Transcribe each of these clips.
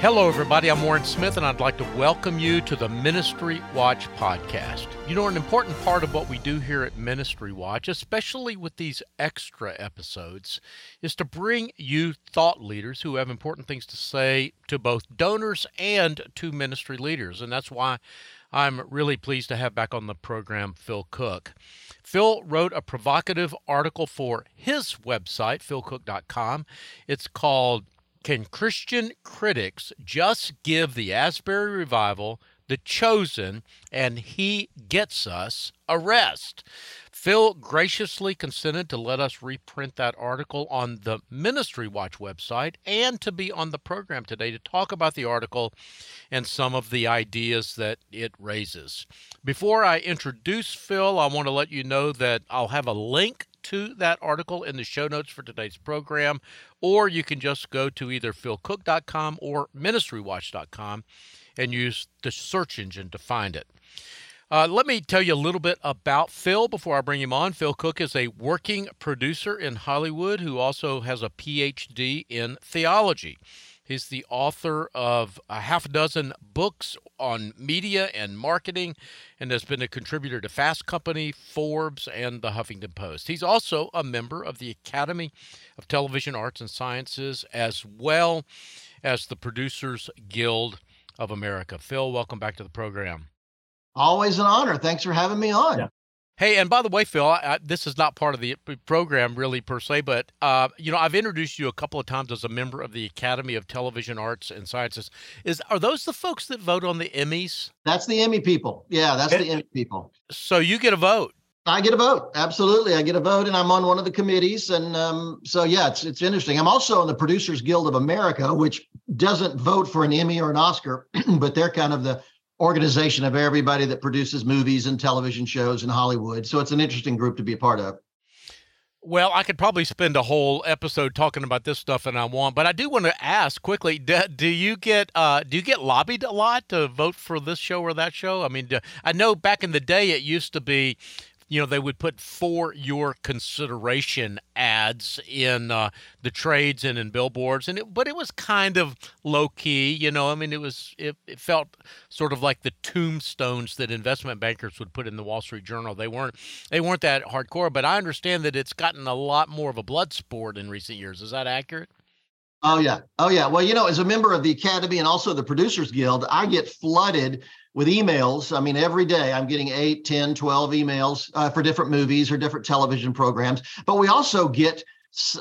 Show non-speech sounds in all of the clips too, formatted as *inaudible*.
Hello, everybody. I'm Warren Smith, and I'd like to welcome you to the Ministry Watch podcast. You know, an important part of what we do here at Ministry Watch, especially with these extra episodes, is to bring you thought leaders who have important things to say to both donors and to ministry leaders. And that's why I'm really pleased to have back on the program Phil Cooke. Phil wrote a provocative article for his website, philcooke.com. It's called can Christian critics just give the Asbury Revival, The Chosen, and He Gets Us a rest? Phil graciously consented to let us reprint that article on the Ministry Watch website and to be on the program today to talk about the article and some of the ideas that it raises. Before I introduce Phil, I want to let you know that I'll have a link to that article in the show notes for today's program, or you can just go to either philcooke.com or ministrywatch.com and use the search engine to find it. Uh, let me tell you a little bit about Phil before I bring him on. Phil Cooke is a working producer in Hollywood who also has a PhD in theology. He's the author of a half a dozen books on media and marketing and has been a contributor to Fast Company, Forbes, and the Huffington Post. He's also a member of the Academy of Television Arts and Sciences as well as the Producers Guild of America. Phil, welcome back to the program. Always an honor. Thanks for having me on. Yeah. Hey, and by the way, Phil, I, this is not part of the program really per se, but uh, you know, I've introduced you a couple of times as a member of the Academy of Television Arts and Sciences. Is are those the folks that vote on the Emmys? That's the Emmy people. Yeah, that's the Emmy people. So you get a vote. I get a vote. Absolutely, I get a vote, and I'm on one of the committees. And um, so, yeah, it's it's interesting. I'm also on the Producers Guild of America, which doesn't vote for an Emmy or an Oscar, *clears throat* but they're kind of the organization of everybody that produces movies and television shows in Hollywood. So it's an interesting group to be a part of. Well, I could probably spend a whole episode talking about this stuff, and I want. But I do want to ask quickly: Do, do you get uh, do you get lobbied a lot to vote for this show or that show? I mean, do, I know back in the day it used to be you know they would put for your consideration ads in uh, the trades and in billboards and it, but it was kind of low key you know i mean it was it, it felt sort of like the tombstones that investment bankers would put in the wall street journal they weren't they weren't that hardcore but i understand that it's gotten a lot more of a blood sport in recent years is that accurate Oh yeah. Oh yeah. Well, you know, as a member of the Academy and also the Producers Guild, I get flooded with emails. I mean, every day I'm getting 8, 10, 12 emails uh, for different movies or different television programs. But we also get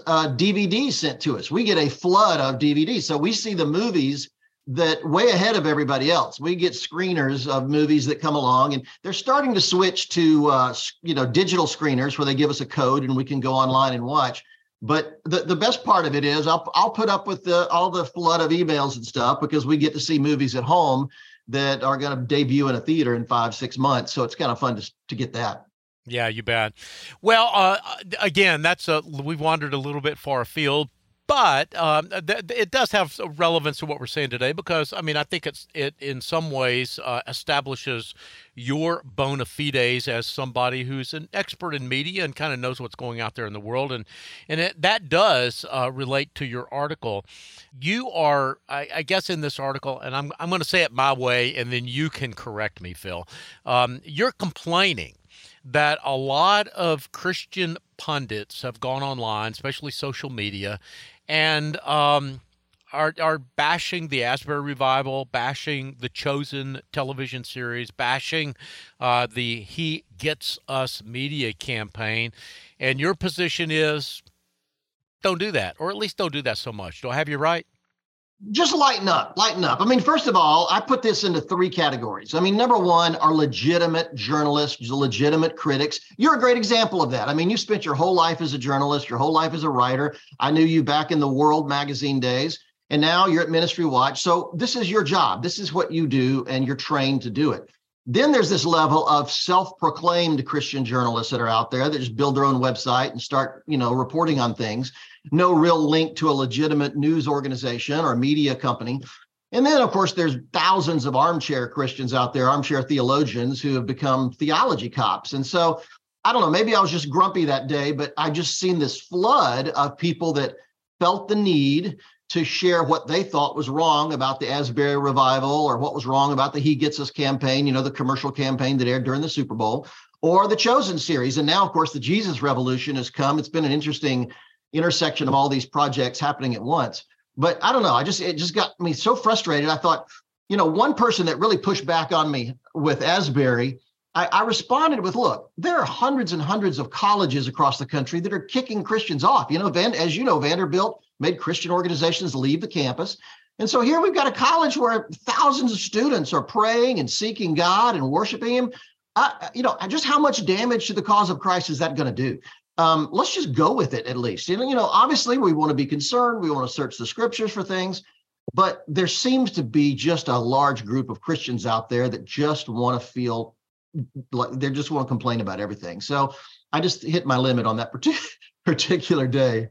uh, DVDs sent to us. We get a flood of DVDs. So we see the movies that way ahead of everybody else. We get screeners of movies that come along, and they're starting to switch to uh, you know digital screeners where they give us a code and we can go online and watch. But the, the best part of it is I'll I'll put up with the all the flood of emails and stuff because we get to see movies at home that are going to debut in a theater in five six months. So it's kind of fun to to get that. Yeah, you bet. Well, uh, again, that's a we've wandered a little bit far afield, but um, th- it does have relevance to what we're saying today because I mean I think it's it in some ways uh, establishes your bona fides as somebody who's an expert in media and kind of knows what's going out there in the world and and it, that does uh, relate to your article. You are I, I, guess in this article and I'm I'm going to say it my way and then you can correct me, Phil. Um, you're complaining that a lot of Christian pundits have gone online, especially social media, and um, are are bashing the Asbury revival, bashing the Chosen television series, bashing uh, the He Gets Us media campaign, and your position is don't do that, or at least don't do that so much. Do I have you right? Just lighten up, lighten up. I mean, first of all, I put this into three categories. I mean, number one are legitimate journalists, legitimate critics. You're a great example of that. I mean, you spent your whole life as a journalist, your whole life as a writer. I knew you back in the World magazine days, and now you're at Ministry Watch. So this is your job. This is what you do, and you're trained to do it. Then there's this level of self-proclaimed Christian journalists that are out there that just build their own website and start, you know, reporting on things. No real link to a legitimate news organization or media company. And then, of course, there's thousands of armchair Christians out there, armchair theologians who have become theology cops. And so I don't know, maybe I was just grumpy that day, but I just seen this flood of people that felt the need to share what they thought was wrong about the Asbury revival or what was wrong about the He Gets Us campaign, you know, the commercial campaign that aired during the Super Bowl, or the Chosen series. And now, of course, the Jesus Revolution has come. It's been an interesting intersection of all these projects happening at once. But I don't know. I just, it just got me so frustrated. I thought, you know, one person that really pushed back on me with Asbury I, I, responded with, look, there are hundreds and hundreds of colleges across the country that are kicking Christians off. You know, Van, as you know, Vanderbilt made Christian organizations leave the campus. And so here we've got a college where thousands of students are praying and seeking God and worshiping Him. You know, just how much damage to the cause of Christ is that going to do? Um, let's just go with it at least. You know, you know, obviously we want to be concerned. We want to search the scriptures for things, but there seems to be just a large group of Christians out there that just want to feel like they just want to complain about everything. So I just hit my limit on that *laughs* particular day.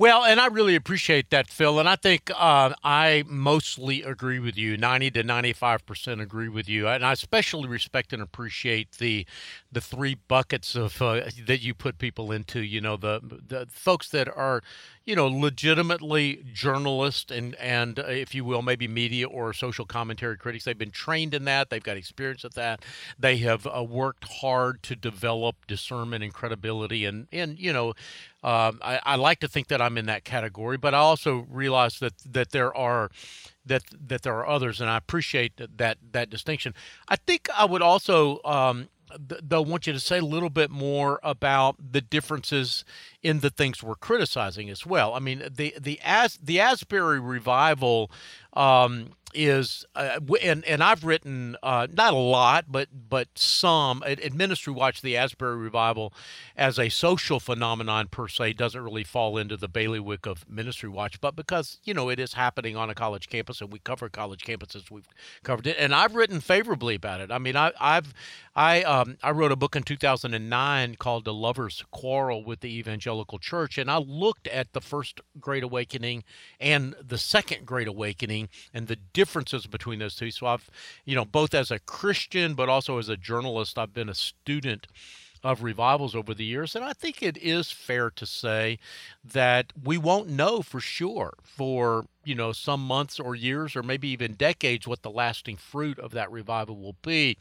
Well, and I really appreciate that, Phil. And I think uh, I mostly agree with you, ninety to ninety-five percent agree with you. And I especially respect and appreciate the the three buckets of uh, that you put people into. You know, the the folks that are, you know, legitimately journalists and and uh, if you will, maybe media or social commentary critics. They've been trained in that. They've got experience at that. They have uh, worked hard to develop discernment and credibility. And and you know, um, I, I like to think that I'm in that category, but I also realize that that there are that that there are others, and I appreciate that that, that distinction. I think I would also um, they'll want you to say a little bit more about the differences in the things we're criticizing as well. I mean, the the as the Asbury revival um, is uh, and and I've written uh, not a lot, but but some at, at, Ministry Watch. The Asbury revival, as a social phenomenon per se, doesn't really fall into the bailiwick of Ministry Watch, but because you know it is happening on a college campus, and we cover college campuses, we've covered it, and I've written favorably about it. I mean, I, I've I um, I wrote a book in 2009 called "The Lovers Quarrel with the Evangelical Church," and I looked at the first Great Awakening and the second Great Awakening and the differences between those two. So I've, you know, both as a Christian but also as a journalist, I've been a student of revivals over the years. And I think it is fair to say that we won't know for sure for, you know, some months or years or maybe even decades what the lasting fruit of that revival will be.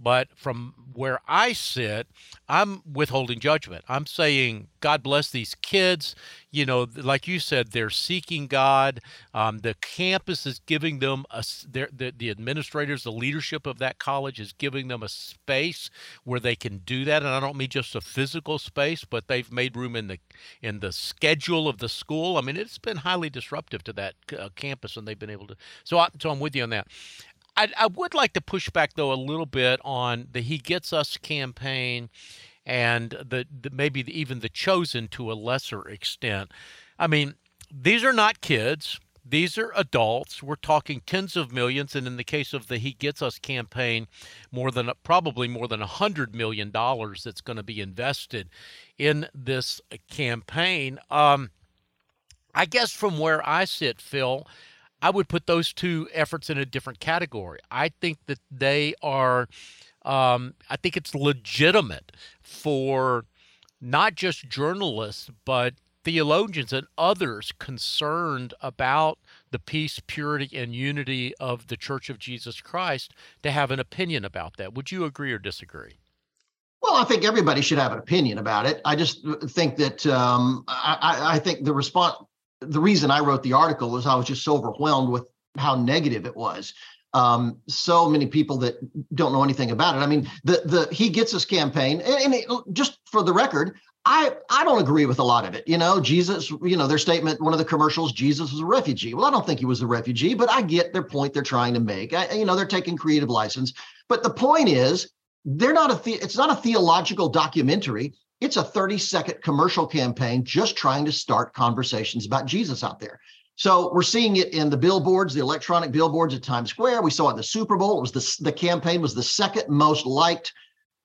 But from where I sit, I'm withholding judgment. I'm saying, God bless these kids. You know, like you said, they're seeking God. Um, the campus is giving them a, the, the administrators, the leadership of that college is giving them a space where they can do that. And I don't mean just a physical space, but they've made room in the in the schedule of the school. I mean, it's been highly disruptive to that uh, campus, and they've been able to. So, I, so I'm with you on that. I, I would like to push back though a little bit on the He Gets Us campaign and the, the maybe the, even the chosen to a lesser extent. I mean, these are not kids. These are adults. We're talking tens of millions, and in the case of the He Gets Us campaign, more than probably more than a hundred million dollars that's going to be invested in this campaign. Um, I guess from where I sit, Phil, I would put those two efforts in a different category. I think that they are, um, I think it's legitimate for not just journalists, but theologians and others concerned about the peace, purity, and unity of the Church of Jesus Christ to have an opinion about that. Would you agree or disagree? Well, I think everybody should have an opinion about it. I just think that um, I, I, think the response the reason I wrote the article was I was just so overwhelmed with how negative it was. Um, so many people that don't know anything about it. I mean, the the He Gets Us campaign, and, and it, just for the record, I I don't agree with a lot of it. You know, Jesus, you know, their statement, one of the commercials, Jesus was a refugee. Well, I don't think he was a refugee, but I get their point they're trying to make. I, you know, they're taking creative license. But the point is, they're not a the, it's not a theological documentary. It's a 30 second commercial campaign just trying to start conversations about Jesus out there. So we're seeing it in the billboards, the electronic billboards at Times Square. We saw it in the Super Bowl. It was the, the campaign was the second most liked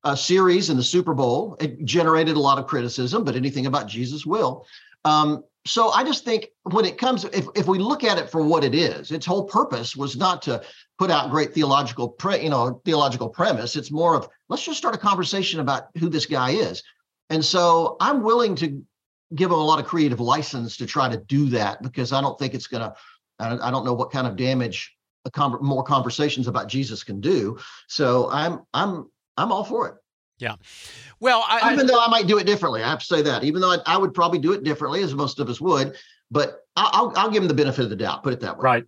uh, series in the Super Bowl. It generated a lot of criticism, but anything about Jesus will. Um, so I just think when it comes, if, if we look at it for what it is, its whole purpose was not to put out great theological, pre, you know, theological premise. It's more of let's just start a conversation about who this guy is. And so I'm willing to give them a lot of creative license to try to do that because I don't think it's going to. I don't know what kind of damage a con- more conversations about Jesus can do. So I'm I'm I'm all for it. Yeah. Well, I, even though I might do it differently, I have to say that. Even though I, I would probably do it differently, as most of us would, but I'll, I'll give him the benefit of the doubt. Put it that way. Right.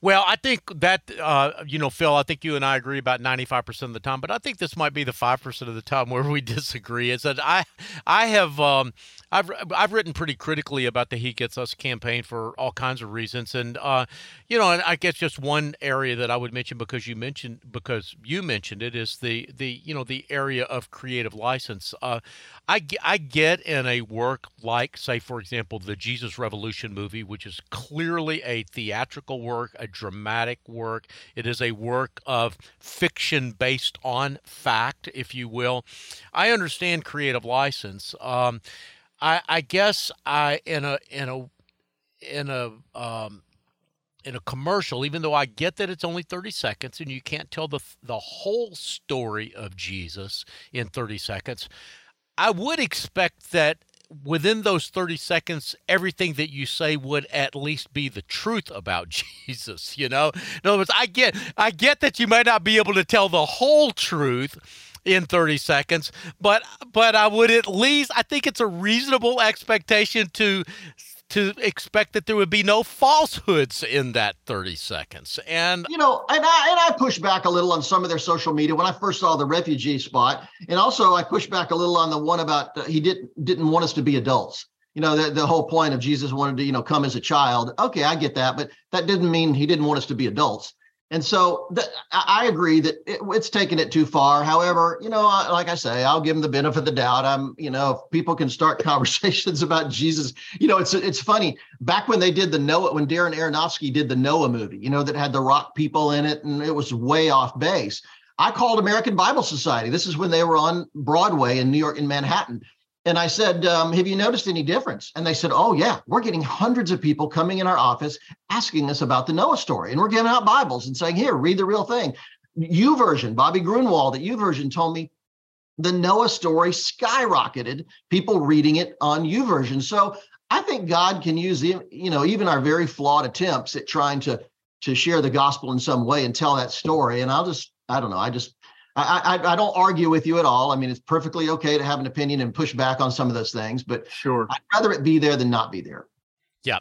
Well, I think that uh, you know, Phil. I think you and I agree about ninety-five percent of the time, but I think this might be the five percent of the time where we *laughs* disagree. Is that I, I have, um, I've, I've written pretty critically about the He Gets Us campaign for all kinds of reasons, and uh, you know, I guess just one area that I would mention because you mentioned because you mentioned it is the the you know the area of creative license. Uh, I I get in a work like, say, for example, the Jesus Revolution movie which is clearly a theatrical work, a dramatic work. It is a work of fiction based on fact, if you will. I understand creative license. Um, I, I, guess I in a in a in a um, in a commercial, even though I get that it's only 30 seconds and you can't tell the the whole story of Jesus in 30 seconds, I would expect that within those 30 seconds, everything that you say would at least be the truth about *laughs* Jesus, you know? In other words, I get I get that you might not be able to tell the whole truth in 30 seconds, but but I would at least I think it's a reasonable expectation to to expect that there would be no falsehoods in that 30 seconds. And you know, and I and I push back a little on some of their social media when I first saw the refugee spot, and also I push back a little on the one about uh, he didn't didn't want us to be adults. You know, the, the whole point of Jesus wanted to, you know, come as a child. Okay, I get that, but that didn't mean he didn't want us to be adults. And so I agree that it, it's taken it too far. However, you know, like I say, I'll give them the benefit of the doubt. I'm, you know, if people can start *laughs* conversations about Jesus, you know, it's it's funny. Back when they did the Noah, when Darren Aronofsky did the Noah movie, you know, that had the rock people in it, and it was way off base. I called American Bible Society. This is when they were on Broadway in New York, in Manhattan. And I said, um, Have you noticed any difference? And they said, Oh, yeah, we're getting hundreds of people coming in our office asking us about the Noah story. And we're giving out Bibles and saying, Here, read the real thing. YouVersion, Bobby Gruenewald at YouVersion told me the Noah story skyrocketed, people reading it on YouVersion. So I think God can use, you know, even our very flawed attempts at trying to to share the gospel in some way and tell that story. And I'll just, I don't know, I just I, I, I don't argue with you at all. I mean, it's perfectly okay to have an opinion and push back on some of those things, but sure, I'd rather it be there than not be there. Yeah.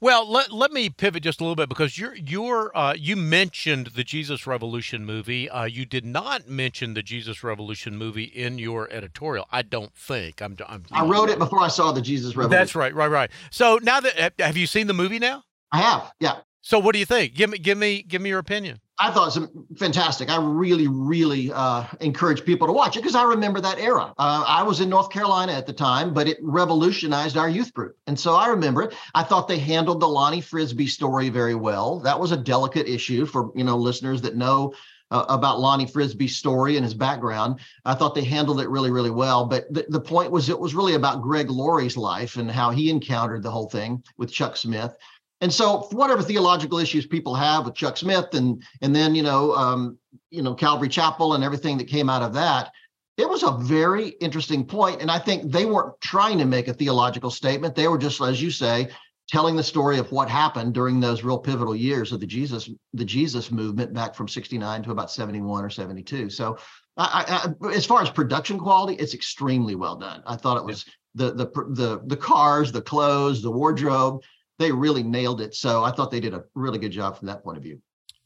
Well, let, let me pivot just a little bit because you're you're uh, you mentioned the Jesus Revolution movie. Uh, you did not mention the Jesus Revolution movie in your editorial. I don't think. I'm. I'm i wrote it before I saw the Jesus Revolution. That's right. Right. Right. So now that have you seen the movie now? I have. Yeah. So what do you think? Give me give me give me your opinion. I thought it was fantastic. I really, really uh, encourage people to watch it because I remember that era. Uh, I was in North Carolina at the time, but it revolutionized our youth group. And so I remember it. I thought they handled the Lonnie Frisbee story very well. That was a delicate issue for, you know, listeners that know uh, about Lonnie Frisbee's story and his background. I thought they handled it really, really well. But the, the point was, it was really about Greg Laurie's life and how he encountered the whole thing with Chuck Smith and so whatever theological issues people have with Chuck Smith and and then you know um, you know Calvary Chapel and everything that came out of that, it was a very interesting point. And I think they weren't trying to make a theological statement. They were just, as you say, telling the story of what happened during those real pivotal years of the Jesus the Jesus movement back from 69 to about 71 or 72. So I, I, as far as production quality, it's extremely well done. I thought it was the the the the cars, the clothes, the wardrobe they really nailed it. So I thought they did a really good job from that point of view.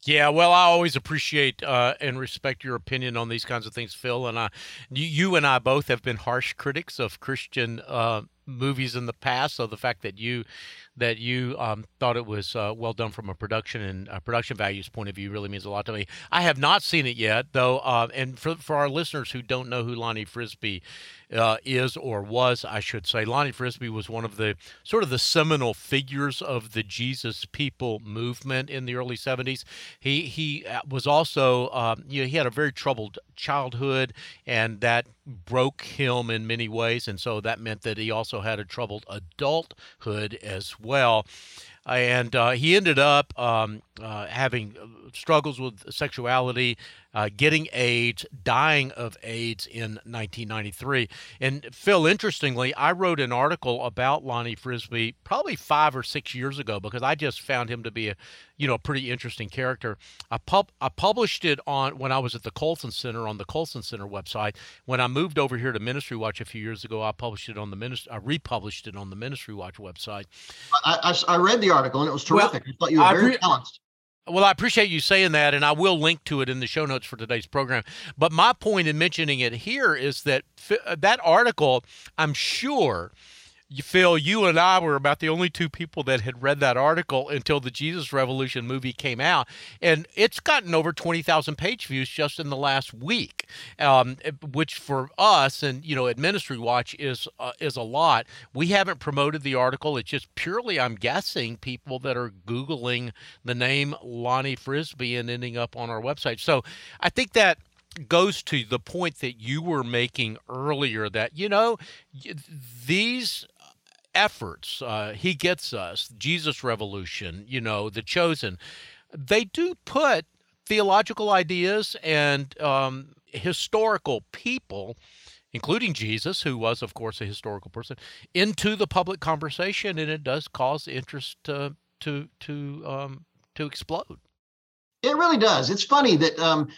Yeah, well, I always appreciate uh, and respect your opinion on these kinds of things, Phil. And I, you and I both have been harsh critics of Christian uh, movies in the past. So the fact that you that you um, thought it was uh, well done from a production and production values point of view really means a lot to me. I have not seen it yet, though. Uh, and for for our listeners who don't know who Lonnie Frisbee uh, is or was, I should say, Lonnie Frisbee was one of the sort of the seminal figures of the Jesus People movement in the early '70s. He he uh, was also um, you know he had a very troubled childhood, and that broke him in many ways, and so that meant that he also had a troubled adulthood as well. And uh, he ended up um, uh, having struggles with sexuality, uh, getting AIDS, dying of AIDS in 1993. And Phil, interestingly, I wrote an article about Lonnie Frisbee probably five or six years ago because I just found him to be a, you know, pretty interesting character. I pub I published it on when I was at the Colson Center on the Colson Center website. When I moved over here to Ministry Watch a few years ago, I published it on the ministry. I republished it on the Ministry Watch website. I, I, I read the article and it was terrific. Well, I thought you were very re- balanced. Well, I appreciate you saying that, and I will link to it in the show notes for today's program. But my point in mentioning it here is that uh, that article, I'm sure, Phil, you and I were about the only two people that had read that article until the Jesus Revolution movie came out, and it's gotten over twenty thousand page views just in the last week, um, which for us and you know at Ministry Watch is uh, is a lot. We haven't promoted the article; it's just purely, I'm guessing, people that are googling the name Lonnie Frisbee and ending up on our website. So I think that goes to the point that you were making earlier that you know these efforts uh, he gets us jesus revolution you know the chosen. They do put theological ideas and um, historical people including jesus who was of course a historical person into the public conversation and it does cause interest to to to um, to explode. It really does. It's funny that um,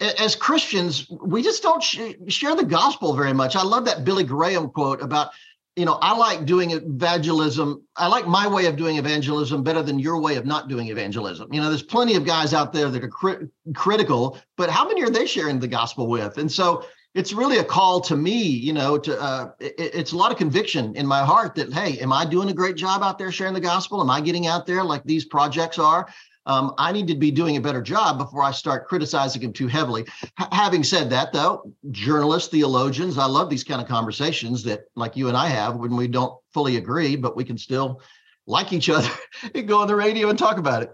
as Christians, we just don't sh- share the gospel very much. I love that Billy Graham quote about you know, I like doing evangelism. I like my way of doing evangelism better than your way of not doing evangelism. You know, there's plenty of guys out there that are cri- critical, but how many are they sharing the gospel with? And so it's really a call to me, you know, to uh, it, it's a lot of conviction in my heart that hey, am I doing a great job out there sharing the gospel? Am I getting out there like these projects are? Um, I need to be doing a better job before I start criticizing him too heavily. H- having said that, though, journalists, theologians, I love these kind of conversations that, like you and I have, when we don't fully agree, but we can still like each *laughs* other and go on the radio and talk about it.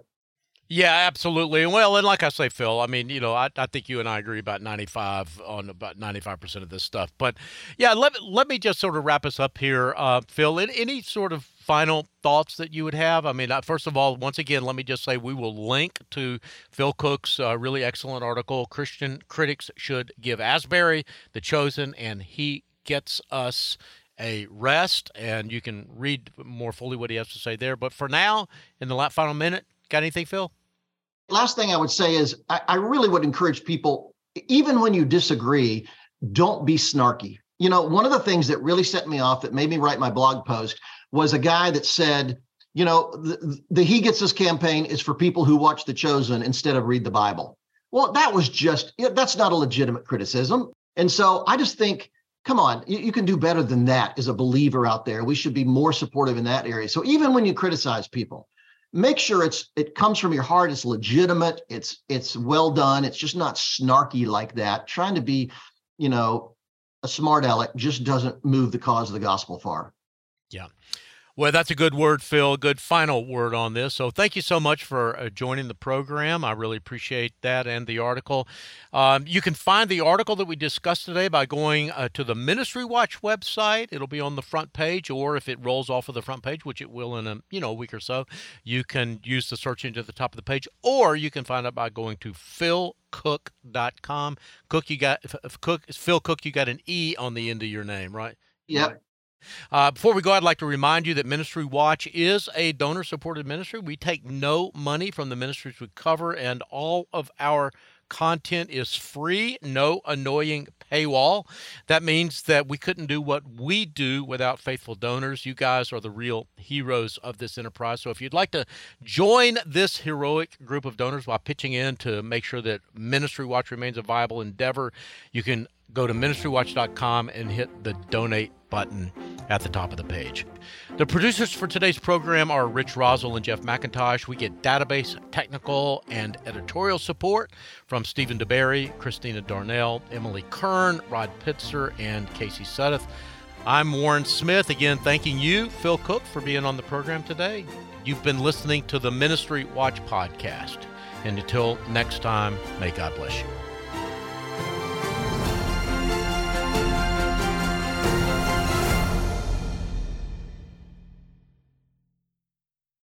Yeah, absolutely. Well, and like I say, Phil, I mean, you know, I, I think you and I agree about 95 on about 95% of this stuff. But yeah, let, let me just sort of wrap us up here. Uh, Phil, any sort of final thoughts that you would have? I mean, first of all, once again, let me just say we will link to Phil Cooke's uh, really excellent article, Christian Critics Should Give Asbury, The Chosen, and He Gets Us a rest, and you can read more fully what he has to say there. But for now, in the final minute, got anything, Phil? Last thing I would say is I, I really would encourage people, even when you disagree, don't be snarky. You know, one of the things that really set me off that made me write my blog post was a guy that said, you know, the, the He Gets Us campaign is for people who watch The Chosen instead of read the Bible. Well, that was just, that's not a legitimate criticism. And so I just think come on, you, you, can do better than that as a believer out there. We should be more supportive in that area. So even when you criticize people, make sure it's it comes from your heart, it's legitimate, it's it's well done, it's just not snarky like that. Trying to be, you know, a smart aleck just doesn't move the cause of the gospel far. Yeah. Well, that's a good word, Phil. Good final word on this. So, thank you so much for uh, joining the program. I really appreciate that and the article. Um, you can find the article that we discussed today by going uh, to the Ministry Watch website. It'll be on the front page, or if it rolls off of the front page, which it will in a you know a week or so, you can use the search engine at the top of the page, or you can find it by going to philcooke.com. Cooke, you got Cooke Phil Cooke. You got an e on the end of your name, right? Yep. Uh, before we go, I'd like to remind you that Ministry Watch is a donor supported ministry. We take no money from the ministries we cover, and all of our content is free, no annoying paywall. That means that we couldn't do what we do without faithful donors. You guys are the real heroes of this enterprise. So if you'd like to join this heroic group of donors while pitching in to make sure that Ministry Watch remains a viable endeavor, you can go to ministrywatch.com and hit the donate button at the top of the page. The producers for today's program are Rich Rosell and Jeff McIntosh. We get database, technical, and editorial support from Stephen DeBerry, Christina Darnell, Emily Kern, Rod Pitzer, and Casey Suddeth. I'm Warren Smith, again thanking you, Phil Cooke, for being on the program today. You've been listening to the Ministry Watch podcast. And until next time, may God bless you.